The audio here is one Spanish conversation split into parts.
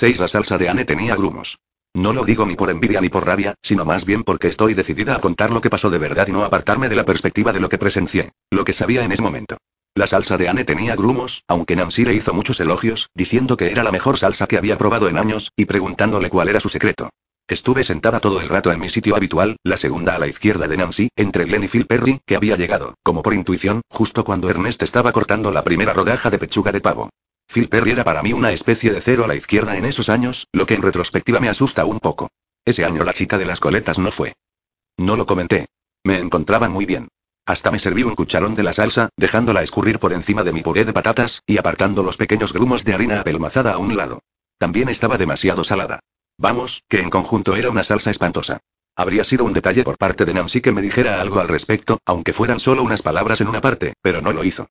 6. La salsa de Anne tenía grumos. No lo digo ni por envidia ni por rabia, sino más bien porque estoy decidida a contar lo que pasó de verdad y no apartarme de la perspectiva de lo que presencié, lo que sabía en ese momento. La salsa de Anne tenía grumos, aunque Nancy le hizo muchos elogios, diciendo que era la mejor salsa que había probado en años, y preguntándole cuál era su secreto. Estuve sentada todo el rato en mi sitio habitual, la segunda a la izquierda de Nancy, entre Glenn y Phil Perry, que había llegado, como por intuición, justo cuando Ernest estaba cortando la primera rodaja de pechuga de pavo. Phil Perry era para mí una especie de cero a la izquierda en esos años, lo que en retrospectiva me asusta un poco. Ese año la chica de las coletas no fue. No lo comenté. Me encontraba muy bien. Hasta me serví un cucharón de la salsa, dejándola escurrir por encima de mi puré de patatas, y apartando los pequeños grumos de harina apelmazada a un lado. También estaba demasiado salada. Vamos, que en conjunto era una salsa espantosa. Habría sido un detalle por parte de Nancy que me dijera algo al respecto, aunque fueran solo unas palabras en una parte, pero no lo hizo.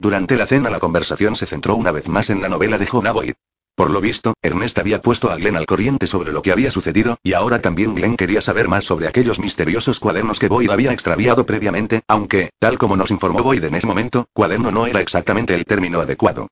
Durante la cena la conversación se centró una vez más en la novela de Jonah Boyd. Por lo visto, Ernest había puesto a Glenn al corriente sobre lo que había sucedido, y ahora también Glenn quería saber más sobre aquellos misteriosos cuadernos que Boyd había extraviado previamente, aunque, tal como nos informó Boyd en ese momento, cuaderno no era exactamente el término adecuado.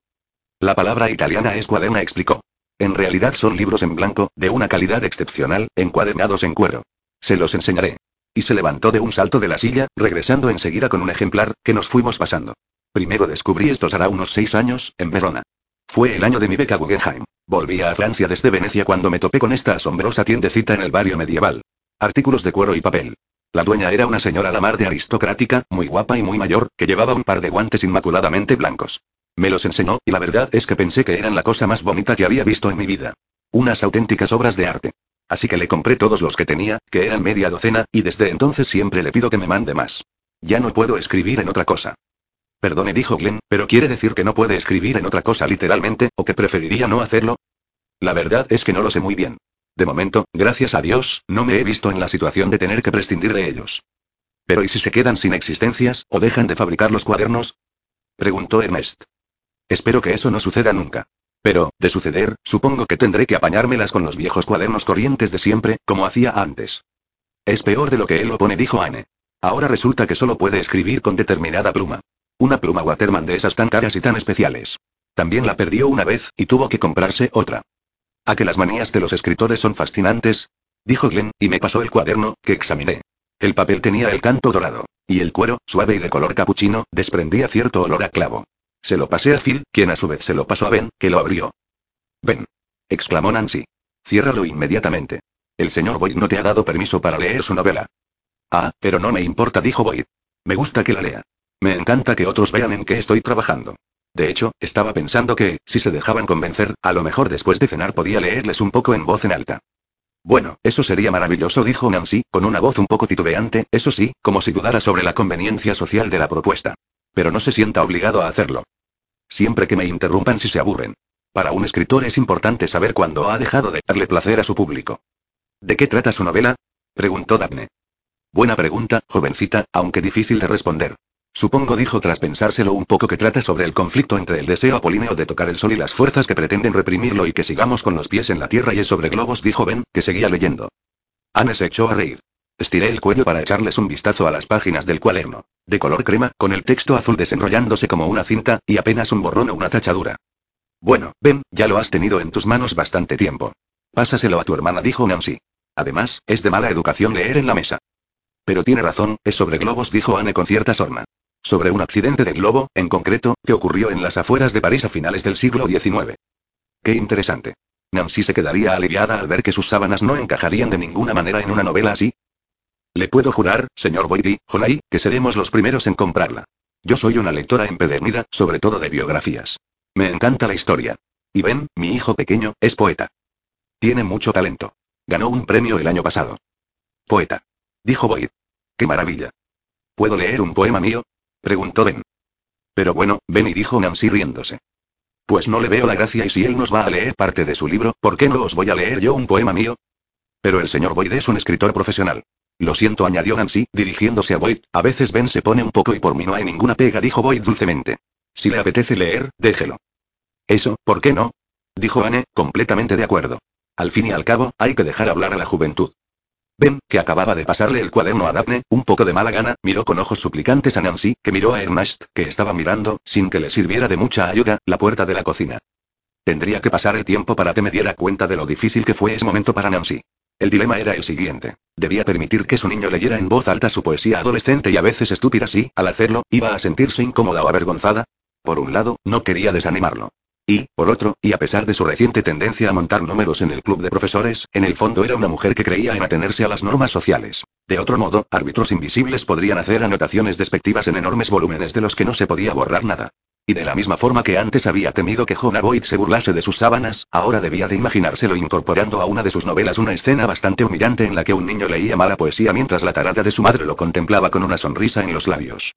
La palabra italiana es cuaderna, explicó. En realidad son libros en blanco, de una calidad excepcional, encuadernados en cuero. Se los enseñaré. Y se levantó de un salto de la silla, regresando enseguida con un ejemplar, que nos fuimos pasando. Primero descubrí estos hará unos seis años, en Verona. Fue el año de mi beca Guggenheim. Volvía a Francia desde Venecia cuando me topé con esta asombrosa tiendecita en el barrio medieval. Artículos de cuero y papel. La dueña era una señora la mar de aristocrática, muy guapa y muy mayor, que llevaba un par de guantes inmaculadamente blancos. Me los enseñó, y la verdad es que pensé que eran la cosa más bonita que había visto en mi vida. Unas auténticas obras de arte. Así que le compré todos los que tenía, que eran media docena, y desde entonces siempre le pido que me mande más. Ya no puedo escribir en otra cosa. Perdone, dijo Glenn, pero quiere decir que no puede escribir en otra cosa literalmente, o que preferiría no hacerlo. La verdad es que no lo sé muy bien. De momento, gracias a Dios, no me he visto en la situación de tener que prescindir de ellos. Pero ¿y si se quedan sin existencias, o dejan de fabricar los cuadernos? Preguntó Ernest. Espero que eso no suceda nunca. Pero, de suceder, supongo que tendré que apañármelas con los viejos cuadernos corrientes de siempre, como hacía antes. Es peor de lo que él lo pone, dijo Anne. Ahora resulta que solo puede escribir con determinada pluma. Una pluma Waterman de esas tan caras y tan especiales. También la perdió una vez, y tuvo que comprarse otra. ¿A que las manías de los escritores son fascinantes? Dijo Glenn, y me pasó el cuaderno, que examiné. El papel tenía el canto dorado. Y el cuero, suave y de color capuchino, desprendía cierto olor a clavo. Se lo pasé a Phil, quien a su vez se lo pasó a Ben, que lo abrió. Ben. exclamó Nancy. Ciérralo inmediatamente. El señor Boyd no te ha dado permiso para leer su novela. Ah, pero no me importa, dijo Boyd. Me gusta que la lea. Me encanta que otros vean en qué estoy trabajando. De hecho, estaba pensando que, si se dejaban convencer, a lo mejor después de cenar podía leerles un poco en voz en alta. Bueno, eso sería maravilloso, dijo Nancy, con una voz un poco titubeante, eso sí, como si dudara sobre la conveniencia social de la propuesta. Pero no se sienta obligado a hacerlo. Siempre que me interrumpan si se aburren. Para un escritor es importante saber cuándo ha dejado de darle placer a su público. ¿De qué trata su novela? preguntó Daphne. Buena pregunta, jovencita, aunque difícil de responder. Supongo, dijo tras pensárselo un poco, que trata sobre el conflicto entre el deseo apolíneo de tocar el sol y las fuerzas que pretenden reprimirlo y que sigamos con los pies en la tierra y es sobre globos, dijo Ben, que seguía leyendo. Anne se echó a reír. Estiré el cuello para echarles un vistazo a las páginas del cuaderno. De color crema, con el texto azul desenrollándose como una cinta, y apenas un borrón o una tachadura. Bueno, Ben, ya lo has tenido en tus manos bastante tiempo. Pásaselo a tu hermana, dijo Nancy. Además, es de mala educación leer en la mesa. Pero tiene razón, es sobre globos, dijo Anne con cierta sorna. Sobre un accidente de globo, en concreto, que ocurrió en las afueras de París a finales del siglo XIX. Qué interesante. Nancy se quedaría aliviada al ver que sus sábanas no encajarían de ninguna manera en una novela así. Le puedo jurar, señor Boyd Holay, que seremos los primeros en comprarla. Yo soy una lectora empedernida, sobre todo de biografías. Me encanta la historia. Y Ben, mi hijo pequeño, es poeta. Tiene mucho talento. Ganó un premio el año pasado. Poeta. Dijo Boyd. ¡Qué maravilla! ¿Puedo leer un poema mío? Preguntó Ben. Pero bueno, ven y dijo Nancy riéndose. Pues no le veo la gracia y si él nos va a leer parte de su libro, ¿por qué no os voy a leer yo un poema mío? Pero el señor Boyd es un escritor profesional. Lo siento, añadió Nancy, dirigiéndose a Boyd. A veces Ben se pone un poco y por mí no hay ninguna pega, dijo Boyd dulcemente. Si le apetece leer, déjelo. Eso, ¿por qué no? Dijo Anne, completamente de acuerdo. Al fin y al cabo, hay que dejar hablar a la juventud. Ben, que acababa de pasarle el cuaderno a Daphne, un poco de mala gana, miró con ojos suplicantes a Nancy, que miró a Ernest, que estaba mirando, sin que le sirviera de mucha ayuda, la puerta de la cocina. Tendría que pasar el tiempo para que me diera cuenta de lo difícil que fue ese momento para Nancy. El dilema era el siguiente. Debía permitir que su niño leyera en voz alta su poesía adolescente y a veces estúpida si, al hacerlo, iba a sentirse incómoda o avergonzada. Por un lado, no quería desanimarlo. Y, por otro, y a pesar de su reciente tendencia a montar números en el club de profesores, en el fondo era una mujer que creía en atenerse a las normas sociales. De otro modo, árbitros invisibles podrían hacer anotaciones despectivas en enormes volúmenes de los que no se podía borrar nada. Y de la misma forma que antes había temido que Jonah Boyd se burlase de sus sábanas, ahora debía de imaginárselo incorporando a una de sus novelas una escena bastante humillante en la que un niño leía mala poesía mientras la tarada de su madre lo contemplaba con una sonrisa en los labios.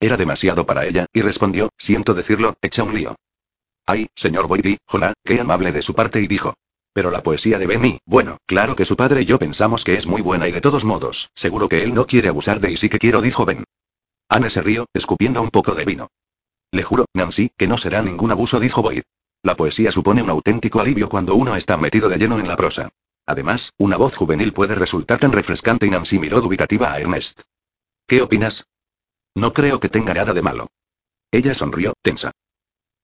Era demasiado para ella, y respondió, siento decirlo, echa un lío. Ay, señor Boyd Jonah, qué amable de su parte y dijo. Pero la poesía de Benny, bueno, claro que su padre y yo pensamos que es muy buena y de todos modos, seguro que él no quiere abusar de y sí que quiero, dijo Ben. Anne se rió, escupiendo un poco de vino. Le juro, Nancy, que no será ningún abuso, dijo Boyd. La poesía supone un auténtico alivio cuando uno está metido de lleno en la prosa. Además, una voz juvenil puede resultar tan refrescante y Nancy miró dubitativa a Ernest. ¿Qué opinas? No creo que tenga nada de malo. Ella sonrió, tensa.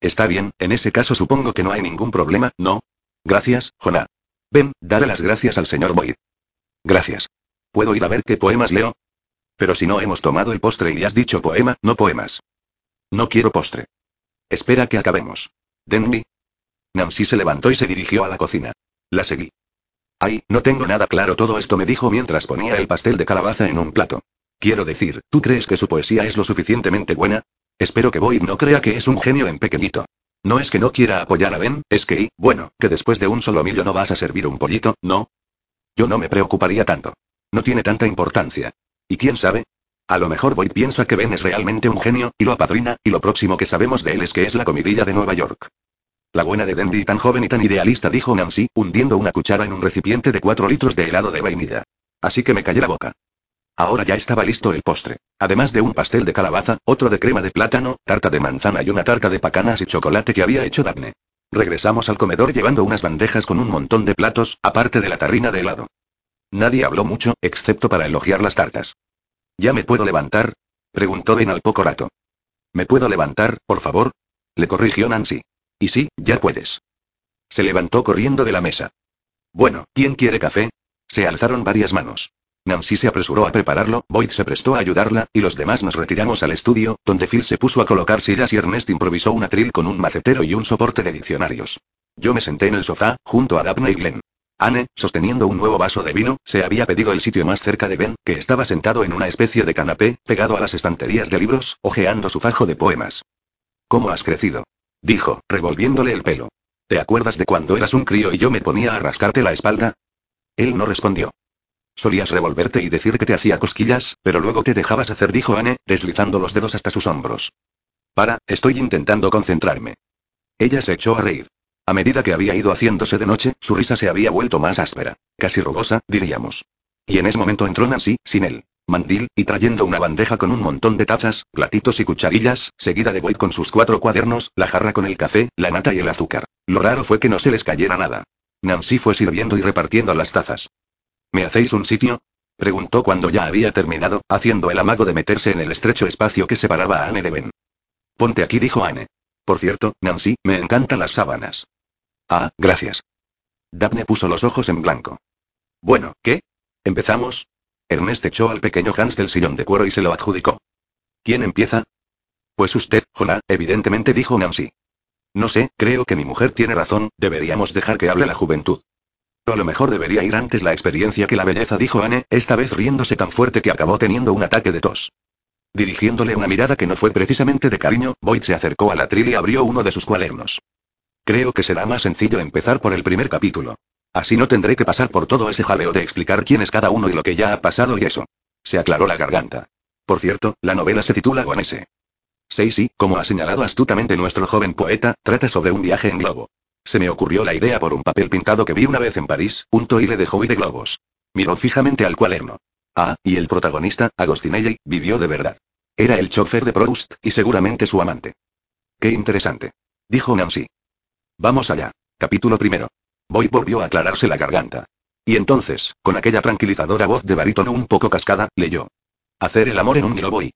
Está bien, en ese caso supongo que no hay ningún problema, ¿no? Gracias, Jonah. Ven, dale las gracias al señor Boyd. Gracias. ¿Puedo ir a ver qué poemas leo? Pero si no hemos tomado el postre y has dicho poema, no poemas. No quiero postre. Espera que acabemos. Denby. Nancy se levantó y se dirigió a la cocina. La seguí. Ay, no tengo nada claro todo esto, me dijo mientras ponía el pastel de calabaza en un plato. Quiero decir, ¿tú crees que su poesía es lo suficientemente buena? Espero que Boyd no crea que es un genio en pequeñito. No es que no quiera apoyar a Ben, es que, bueno, que después de un solo millo no vas a servir un pollito, ¿no? Yo no me preocuparía tanto. No tiene tanta importancia. ¿Y quién sabe? A lo mejor Boyd piensa que Ben es realmente un genio, y lo apadrina, y lo próximo que sabemos de él es que es la comidilla de Nueva York. La buena de Dendy tan joven y tan idealista, dijo Nancy, hundiendo una cuchara en un recipiente de cuatro litros de helado de vainilla. Así que me callé la boca. Ahora ya estaba listo el postre. Además de un pastel de calabaza, otro de crema de plátano, tarta de manzana y una tarta de pacanas y chocolate que había hecho Daphne. Regresamos al comedor llevando unas bandejas con un montón de platos, aparte de la tarrina de helado. Nadie habló mucho, excepto para elogiar las tartas. ¿Ya me puedo levantar? preguntó Ben al poco rato. ¿Me puedo levantar, por favor? Le corrigió Nancy. Y sí, ya puedes. Se levantó corriendo de la mesa. Bueno, ¿quién quiere café? Se alzaron varias manos. Nancy se apresuró a prepararlo, Boyd se prestó a ayudarla, y los demás nos retiramos al estudio, donde Phil se puso a colocar sillas y Ernest improvisó un atril con un macetero y un soporte de diccionarios. Yo me senté en el sofá, junto a Daphne y Glenn. Anne, sosteniendo un nuevo vaso de vino, se había pedido el sitio más cerca de Ben, que estaba sentado en una especie de canapé, pegado a las estanterías de libros, hojeando su fajo de poemas. ¿Cómo has crecido? dijo, revolviéndole el pelo. ¿Te acuerdas de cuando eras un crío y yo me ponía a rascarte la espalda? Él no respondió. Solías revolverte y decir que te hacía cosquillas, pero luego te dejabas hacer, dijo Anne, deslizando los dedos hasta sus hombros. Para, estoy intentando concentrarme. Ella se echó a reír. A medida que había ido haciéndose de noche, su risa se había vuelto más áspera. Casi rugosa, diríamos. Y en ese momento entró Nancy, sin él. Mandil, y trayendo una bandeja con un montón de tazas, platitos y cucharillas, seguida de Boyd con sus cuatro cuadernos, la jarra con el café, la nata y el azúcar. Lo raro fue que no se les cayera nada. Nancy fue sirviendo y repartiendo las tazas. ¿Me hacéis un sitio? Preguntó cuando ya había terminado, haciendo el amago de meterse en el estrecho espacio que separaba a Anne de Ben. Ponte aquí, dijo Anne. Por cierto, Nancy, me encantan las sábanas. Ah, gracias. Daphne puso los ojos en blanco. Bueno, ¿qué? ¿Empezamos? Ernest echó al pequeño Hans del sillón de cuero y se lo adjudicó. ¿Quién empieza? Pues usted, Jonah, evidentemente dijo Nancy. No sé, creo que mi mujer tiene razón, deberíamos dejar que hable la juventud. A lo mejor debería ir antes la experiencia que la belleza, dijo Anne, esta vez riéndose tan fuerte que acabó teniendo un ataque de tos. Dirigiéndole una mirada que no fue precisamente de cariño, Boyd se acercó al atril y abrió uno de sus cuadernos. Creo que será más sencillo empezar por el primer capítulo. Así no tendré que pasar por todo ese jaleo de explicar quién es cada uno y lo que ya ha pasado y eso. Se aclaró la garganta. Por cierto, la novela se titula Gonese. Sí, sí, como ha señalado astutamente nuestro joven poeta, trata sobre un viaje en globo. Se me ocurrió la idea por un papel pintado que vi una vez en París, un toire de hobby de globos. Miró fijamente al cuaderno. Ah, y el protagonista, Agostinelli, vivió de verdad. Era el chofer de Proust, y seguramente su amante. Qué interesante. Dijo Nancy. Vamos allá. Capítulo primero. Boy volvió a aclararse la garganta. Y entonces, con aquella tranquilizadora voz de barítono un poco cascada, leyó. Hacer el amor en un globo y...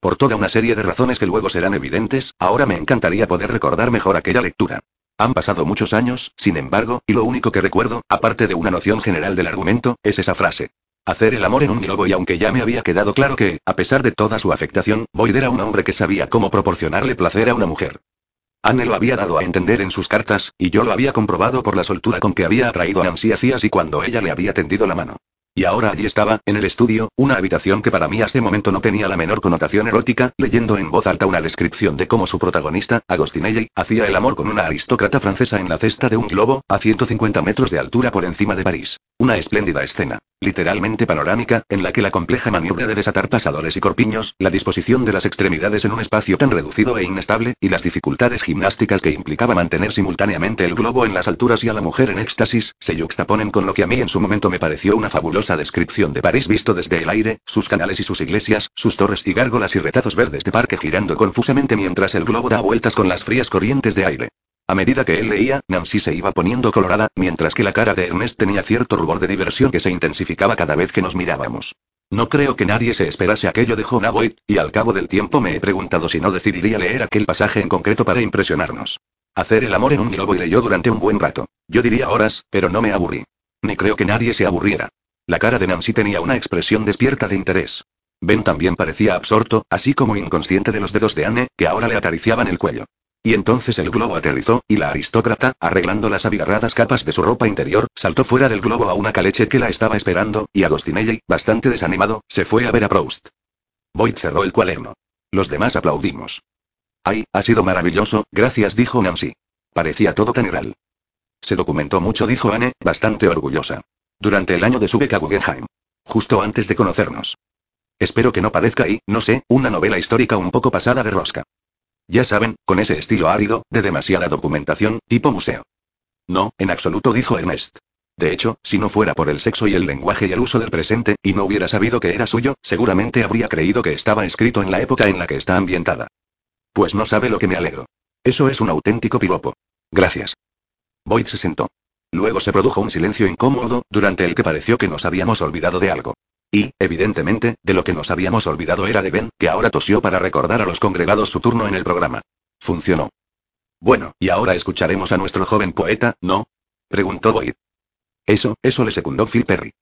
Por toda una serie de razones que luego serán evidentes, ahora me encantaría poder recordar mejor aquella lectura. Han pasado muchos años, sin embargo, y lo único que recuerdo, aparte de una noción general del argumento, es esa frase. Hacer el amor en un globo y aunque ya me había quedado claro que, a pesar de toda su afectación, Boyd era un hombre que sabía cómo proporcionarle placer a una mujer. Anne lo había dado a entender en sus cartas, y yo lo había comprobado por la soltura con que había atraído a Nancy así así cuando ella le había tendido la mano. Y ahora allí estaba, en el estudio, una habitación que para mí hasta ese momento no tenía la menor connotación erótica, leyendo en voz alta una descripción de cómo su protagonista, Agostinelli, hacía el amor con una aristócrata francesa en la cesta de un globo, a 150 metros de altura por encima de París. Una espléndida escena, literalmente panorámica, en la que la compleja maniobra de desatar pasadores y corpiños, la disposición de las extremidades en un espacio tan reducido e inestable, y las dificultades gimnásticas que implicaba mantener simultáneamente el globo en las alturas y a la mujer en éxtasis, se yuxtaponen con lo que a mí en su momento me pareció una fabulosa descripción de París visto desde el aire, sus canales y sus iglesias, sus torres y gárgolas y retazos verdes de parque girando confusamente mientras el globo da vueltas con las frías corrientes de aire. A medida que él leía, Nancy se iba poniendo colorada, mientras que la cara de Ernest tenía cierto rubor de diversión que se intensificaba cada vez que nos mirábamos. No creo que nadie se esperase aquello de Jonah Boyd, y al cabo del tiempo me he preguntado si no decidiría leer aquel pasaje en concreto para impresionarnos. Hacer el amor en un globo y leyó durante un buen rato. Yo diría horas, pero no me aburrí. Ni creo que nadie se aburriera. La cara de Nancy tenía una expresión despierta de interés. Ben también parecía absorto, así como inconsciente de los dedos de Anne, que ahora le acariciaban el cuello. Y entonces el globo aterrizó, y la aristócrata, arreglando las abigarradas capas de su ropa interior, saltó fuera del globo a una caleche que la estaba esperando, y Agostinelli, bastante desanimado, se fue a ver a Proust. Boyd cerró el cuaderno. Los demás aplaudimos. Ay, ha sido maravilloso, gracias, dijo Nancy. Parecía todo tan real. Se documentó mucho, dijo Anne, bastante orgullosa. Durante el año de su beca Guggenheim. Justo antes de conocernos. Espero que no parezca y, no sé, una novela histórica un poco pasada de rosca. Ya saben, con ese estilo árido, de demasiada documentación, tipo museo. No, en absoluto, dijo Ernest. De hecho, si no fuera por el sexo y el lenguaje y el uso del presente, y no hubiera sabido que era suyo, seguramente habría creído que estaba escrito en la época en la que está ambientada. Pues no sabe lo que me alegro. Eso es un auténtico piropo. Gracias. Boyd se sentó. Luego se produjo un silencio incómodo, durante el que pareció que nos habíamos olvidado de algo. Y, evidentemente, de lo que nos habíamos olvidado era de Ben, que ahora tosió para recordar a los congregados su turno en el programa. Funcionó. Bueno, y ahora escucharemos a nuestro joven poeta, ¿no? preguntó Boyd. Eso, eso le secundó Phil Perry.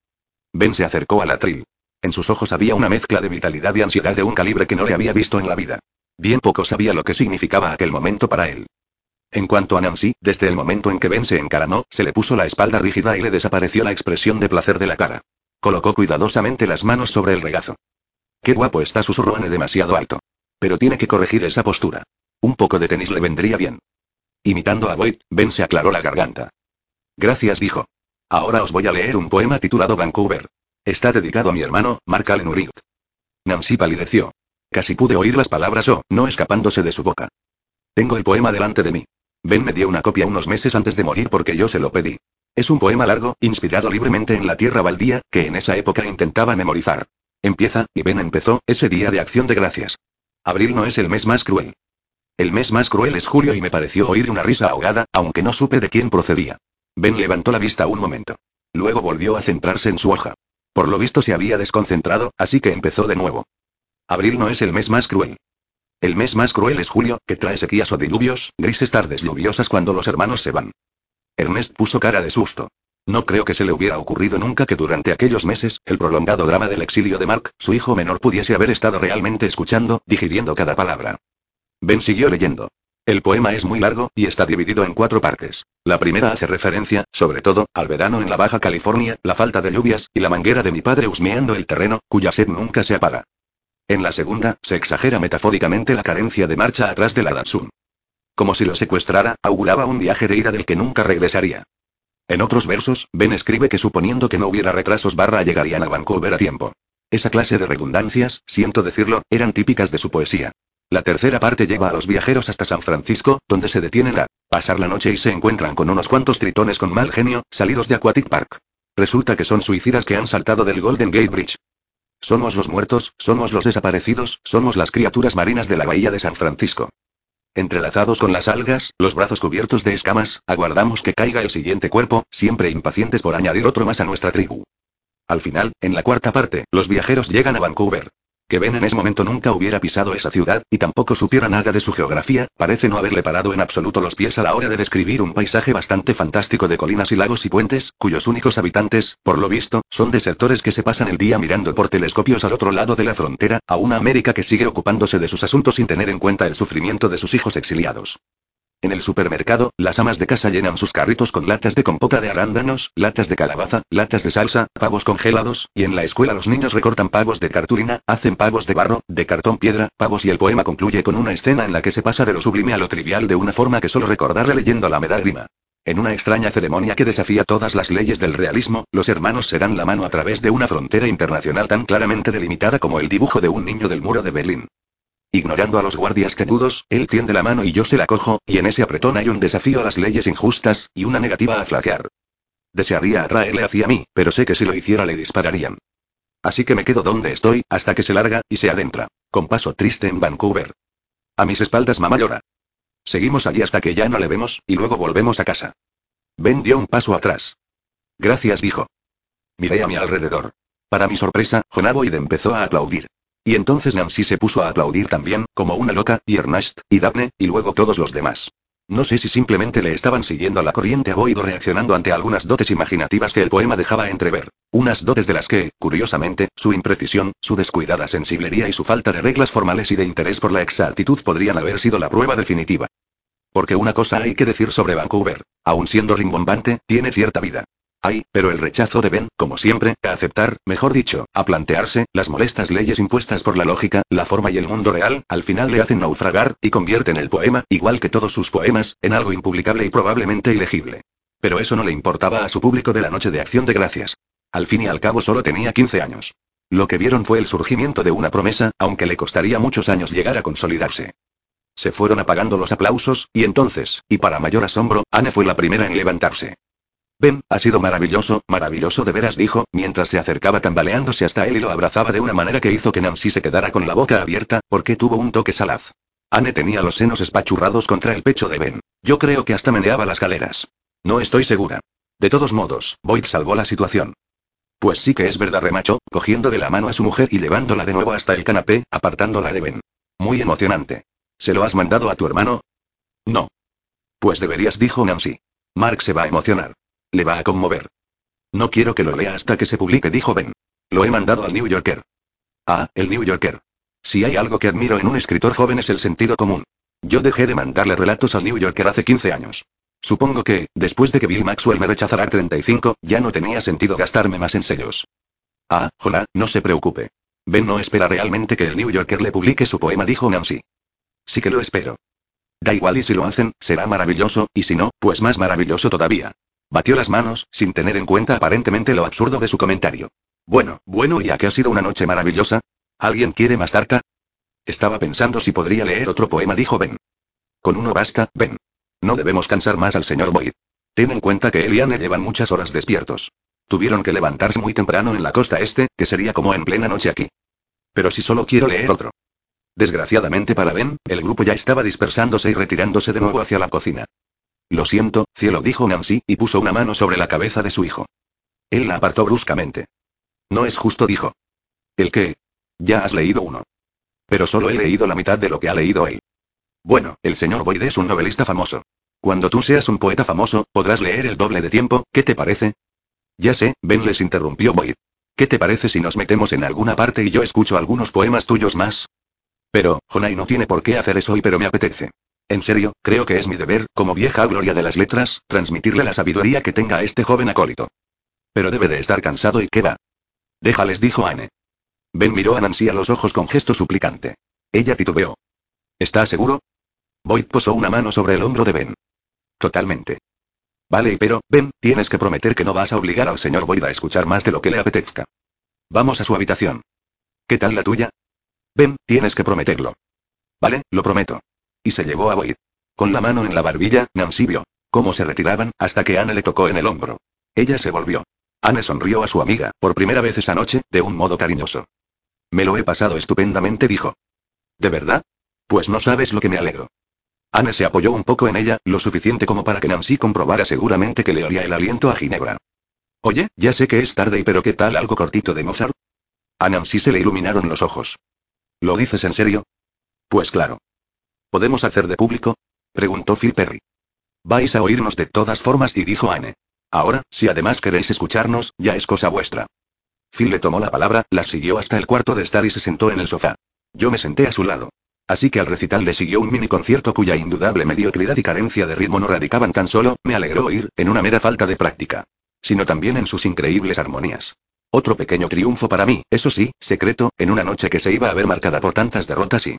Ben se acercó al atril. En sus ojos había una mezcla de vitalidad y ansiedad de un calibre que no le había visto en la vida. Bien poco sabía lo que significaba aquel momento para él. En cuanto a Nancy, desde el momento en que Ben se encaramó, se le puso la espalda rígida y le desapareció la expresión de placer de la cara. Colocó cuidadosamente las manos sobre el regazo. Qué guapo está, susurró Anne demasiado alto. Pero tiene que corregir esa postura. Un poco de tenis le vendría bien. Imitando a Boyd, Ben se aclaró la garganta. Gracias, dijo. Ahora os voy a leer un poema titulado Vancouver. Está dedicado a mi hermano, Mark Allen Urid. Nancy palideció. Casi pude oír las palabras o, no escapándose de su boca. Tengo el poema delante de mí. Ben me dio una copia unos meses antes de morir porque yo se lo pedí. Es un poema largo, inspirado libremente en la tierra baldía, que en esa época intentaba memorizar. Empieza, y Ben empezó, ese día de acción de gracias. Abril no es el mes más cruel. El mes más cruel es julio y me pareció oír una risa ahogada, aunque no supe de quién procedía. Ben levantó la vista un momento. Luego volvió a centrarse en su hoja. Por lo visto se había desconcentrado, así que empezó de nuevo. Abril no es el mes más cruel. El mes más cruel es julio, que trae sequías o diluvios, grises tardes lluviosas cuando los hermanos se van. Ernest puso cara de susto. No creo que se le hubiera ocurrido nunca que durante aquellos meses, el prolongado drama del exilio de Mark, su hijo menor pudiese haber estado realmente escuchando, digiriendo cada palabra. Ben siguió leyendo. El poema es muy largo, y está dividido en cuatro partes. La primera hace referencia, sobre todo, al verano en la Baja California, la falta de lluvias, y la manguera de mi padre husmeando el terreno, cuya sed nunca se apaga. En la segunda, se exagera metafóricamente la carencia de marcha atrás de la Datsun. Como si lo secuestrara, auguraba un viaje de ira del que nunca regresaría. En otros versos, Ben escribe que suponiendo que no hubiera retrasos barra llegarían a Vancouver a tiempo. Esa clase de redundancias, siento decirlo, eran típicas de su poesía. La tercera parte lleva a los viajeros hasta San Francisco, donde se detienen a pasar la noche y se encuentran con unos cuantos tritones con mal genio, salidos de Aquatic Park. Resulta que son suicidas que han saltado del Golden Gate Bridge. Somos los muertos, somos los desaparecidos, somos las criaturas marinas de la bahía de San Francisco. Entrelazados con las algas, los brazos cubiertos de escamas, aguardamos que caiga el siguiente cuerpo, siempre impacientes por añadir otro más a nuestra tribu. Al final, en la cuarta parte, los viajeros llegan a Vancouver. Que Ben en ese momento nunca hubiera pisado esa ciudad, y tampoco supiera nada de su geografía, parece no haberle parado en absoluto los pies a la hora de describir un paisaje bastante fantástico de colinas y lagos y puentes, cuyos únicos habitantes, por lo visto, son desertores que se pasan el día mirando por telescopios al otro lado de la frontera, a una América que sigue ocupándose de sus asuntos sin tener en cuenta el sufrimiento de sus hijos exiliados. En el supermercado, las amas de casa llenan sus carritos con latas de compota de arándanos, latas de calabaza, latas de salsa, pavos congelados, y en la escuela los niños recortan pavos de cartulina, hacen pavos de barro, de cartón piedra, pavos y el poema concluye con una escena en la que se pasa de lo sublime a lo trivial de una forma que solo recordarle leyéndola me da grima. En una extraña ceremonia que desafía todas las leyes del realismo, los hermanos se dan la mano a través de una frontera internacional tan claramente delimitada como el dibujo de un niño del muro de Berlín. Ignorando a los guardias tenudos, él tiende la mano y yo se la cojo, y en ese apretón hay un desafío a las leyes injustas, y una negativa a flaquear. Desearía atraerle hacia mí, pero sé que si lo hiciera le dispararían. Así que me quedo donde estoy, hasta que se larga, y se adentra. Con paso triste en Vancouver. A mis espaldas mamá llora. Seguimos allí hasta que ya no le vemos, y luego volvemos a casa. Ben dio un paso atrás. Gracias, dijo. Miré a mi alrededor. Para mi sorpresa, Jonaboid empezó a aplaudir. Y entonces Nancy se puso a aplaudir también, como una loca, y Ernest, y Daphne, y luego todos los demás. No sé si simplemente le estaban siguiendo la corriente a o reaccionando ante algunas dotes imaginativas que el poema dejaba entrever. Unas dotes de las que, curiosamente, su imprecisión, su descuidada sensiblería y su falta de reglas formales y de interés por la exactitud podrían haber sido la prueba definitiva. Porque una cosa hay que decir sobre Vancouver, aun siendo rimbombante, tiene cierta vida. Ay, pero el rechazo de Ben, como siempre, a aceptar, mejor dicho, a plantearse, las molestas leyes impuestas por la lógica, la forma y el mundo real, al final le hacen naufragar, y convierten el poema, igual que todos sus poemas, en algo impublicable y probablemente ilegible. Pero eso no le importaba a su público de la noche de acción de gracias. Al fin y al cabo solo tenía 15 años. Lo que vieron fue el surgimiento de una promesa, aunque le costaría muchos años llegar a consolidarse. Se fueron apagando los aplausos, y entonces, y para mayor asombro, Anne fue la primera en levantarse. Ben, ha sido maravilloso, maravilloso de veras, dijo, mientras se acercaba tambaleándose hasta él y lo abrazaba de una manera que hizo que Nancy se quedara con la boca abierta, porque tuvo un toque salaz. Anne tenía los senos espachurrados contra el pecho de Ben. Yo creo que hasta meneaba las galeras. No estoy segura. De todos modos, Boyd salvó la situación. Pues sí que es verdad, remachó, cogiendo de la mano a su mujer y llevándola de nuevo hasta el canapé, apartándola de Ben. Muy emocionante. ¿Se lo has mandado a tu hermano? No. Pues deberías, dijo Nancy. Mark se va a emocionar. Le va a conmover. No quiero que lo lea hasta que se publique, dijo Ben. Lo he mandado al New Yorker. Ah, el New Yorker. Si hay algo que admiro en un escritor joven es el sentido común. Yo dejé de mandarle relatos al New Yorker hace 15 años. Supongo que, después de que Bill Maxwell me rechazara 35, ya no tenía sentido gastarme más en sellos. Ah, hola, no se preocupe. Ben no espera realmente que el New Yorker le publique su poema, dijo Nancy. Sí que lo espero. Da igual y si lo hacen, será maravilloso, y si no, pues más maravilloso todavía. Batió las manos, sin tener en cuenta aparentemente lo absurdo de su comentario. Bueno, bueno, ¿y a qué ha sido una noche maravillosa? ¿Alguien quiere más tarta? Estaba pensando si podría leer otro poema, dijo Ben. Con uno basta, Ben. No debemos cansar más al señor Boyd. Ten en cuenta que él y Anne llevan muchas horas despiertos. Tuvieron que levantarse muy temprano en la costa este, que sería como en plena noche aquí. Pero si solo quiero leer otro. Desgraciadamente para Ben, el grupo ya estaba dispersándose y retirándose de nuevo hacia la cocina. Lo siento, cielo, dijo Nancy, y puso una mano sobre la cabeza de su hijo. Él la apartó bruscamente. No es justo, dijo. ¿El qué? Ya has leído uno. Pero solo he leído la mitad de lo que ha leído él. Bueno, el señor Boyd es un novelista famoso. Cuando tú seas un poeta famoso, podrás leer el doble de tiempo, ¿qué te parece? Ya sé, Ben les interrumpió Boyd. ¿Qué te parece si nos metemos en alguna parte y yo escucho algunos poemas tuyos más? Pero, Jonai no tiene por qué hacer eso hoy, pero me apetece. En serio, creo que es mi deber, como vieja gloria de las letras, transmitirle la sabiduría que tenga a este joven acólito. Pero debe de estar cansado y qué va. Déjales, dijo Anne. Ben miró a Nancy a los ojos con gesto suplicante. Ella titubeó. ¿Está seguro? Boyd posó una mano sobre el hombro de Ben. Totalmente. Vale, pero, Ben, tienes que prometer que no vas a obligar al señor Boyd a escuchar más de lo que le apetezca. Vamos a su habitación. ¿Qué tal la tuya? Ben, tienes que prometerlo. Vale, lo prometo. Y se llevó a Boyd. Con la mano en la barbilla, Nancy vio cómo se retiraban, hasta que Anne le tocó en el hombro. Ella se volvió. Anne sonrió a su amiga, por primera vez esa noche, de un modo cariñoso. Me lo he pasado estupendamente, dijo. ¿De verdad? Pues no sabes lo que me alegro. Anne se apoyó un poco en ella, lo suficiente como para que Nancy comprobara seguramente que le olía el aliento a Ginebra. Oye, ya sé que es tarde y pero ¿qué tal algo cortito de Mozart? A Nancy se le iluminaron los ojos. ¿Lo dices en serio? Pues claro. ¿Podemos hacer de público? preguntó Phil Perry. Vais a oírnos de todas formas y dijo Anne. Ahora, si además queréis escucharnos, ya es cosa vuestra. Phil le tomó la palabra, la siguió hasta el cuarto de estar y se sentó en el sofá. Yo me senté a su lado. Así que al recital le siguió un mini concierto cuya indudable mediocridad y carencia de ritmo no radicaban tan solo, me alegró oír, en una mera falta de práctica. Sino también en sus increíbles armonías. Otro pequeño triunfo para mí, eso sí, secreto, en una noche que se iba a ver marcada por tantas derrotas y